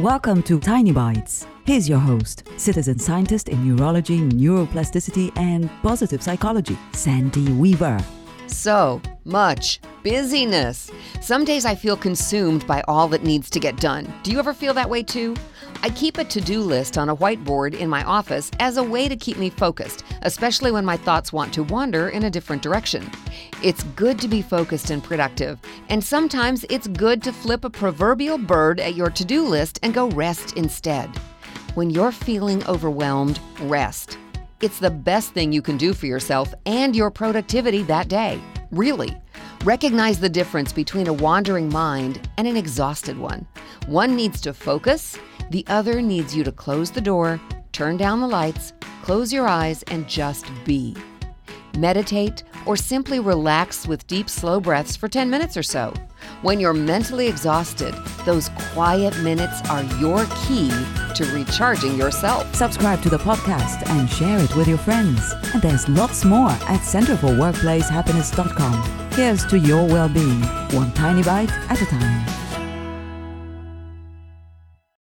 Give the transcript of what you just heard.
Welcome to Tiny Bites. Here's your host, citizen scientist in neurology, neuroplasticity, and positive psychology, Sandy Weaver. So much busyness. Some days I feel consumed by all that needs to get done. Do you ever feel that way too? I keep a to do list on a whiteboard in my office as a way to keep me focused, especially when my thoughts want to wander in a different direction. It's good to be focused and productive, and sometimes it's good to flip a proverbial bird at your to do list and go rest instead. When you're feeling overwhelmed, rest. It's the best thing you can do for yourself and your productivity that day. Really. Recognize the difference between a wandering mind and an exhausted one. One needs to focus, the other needs you to close the door, turn down the lights, close your eyes, and just be. Meditate or simply relax with deep, slow breaths for 10 minutes or so. When you're mentally exhausted, those quiet minutes are your key to recharging yourself. Subscribe to the podcast and share it with your friends. And there's lots more at centerforworkplacehappiness.com. Here's to your well being, one tiny bite at a time.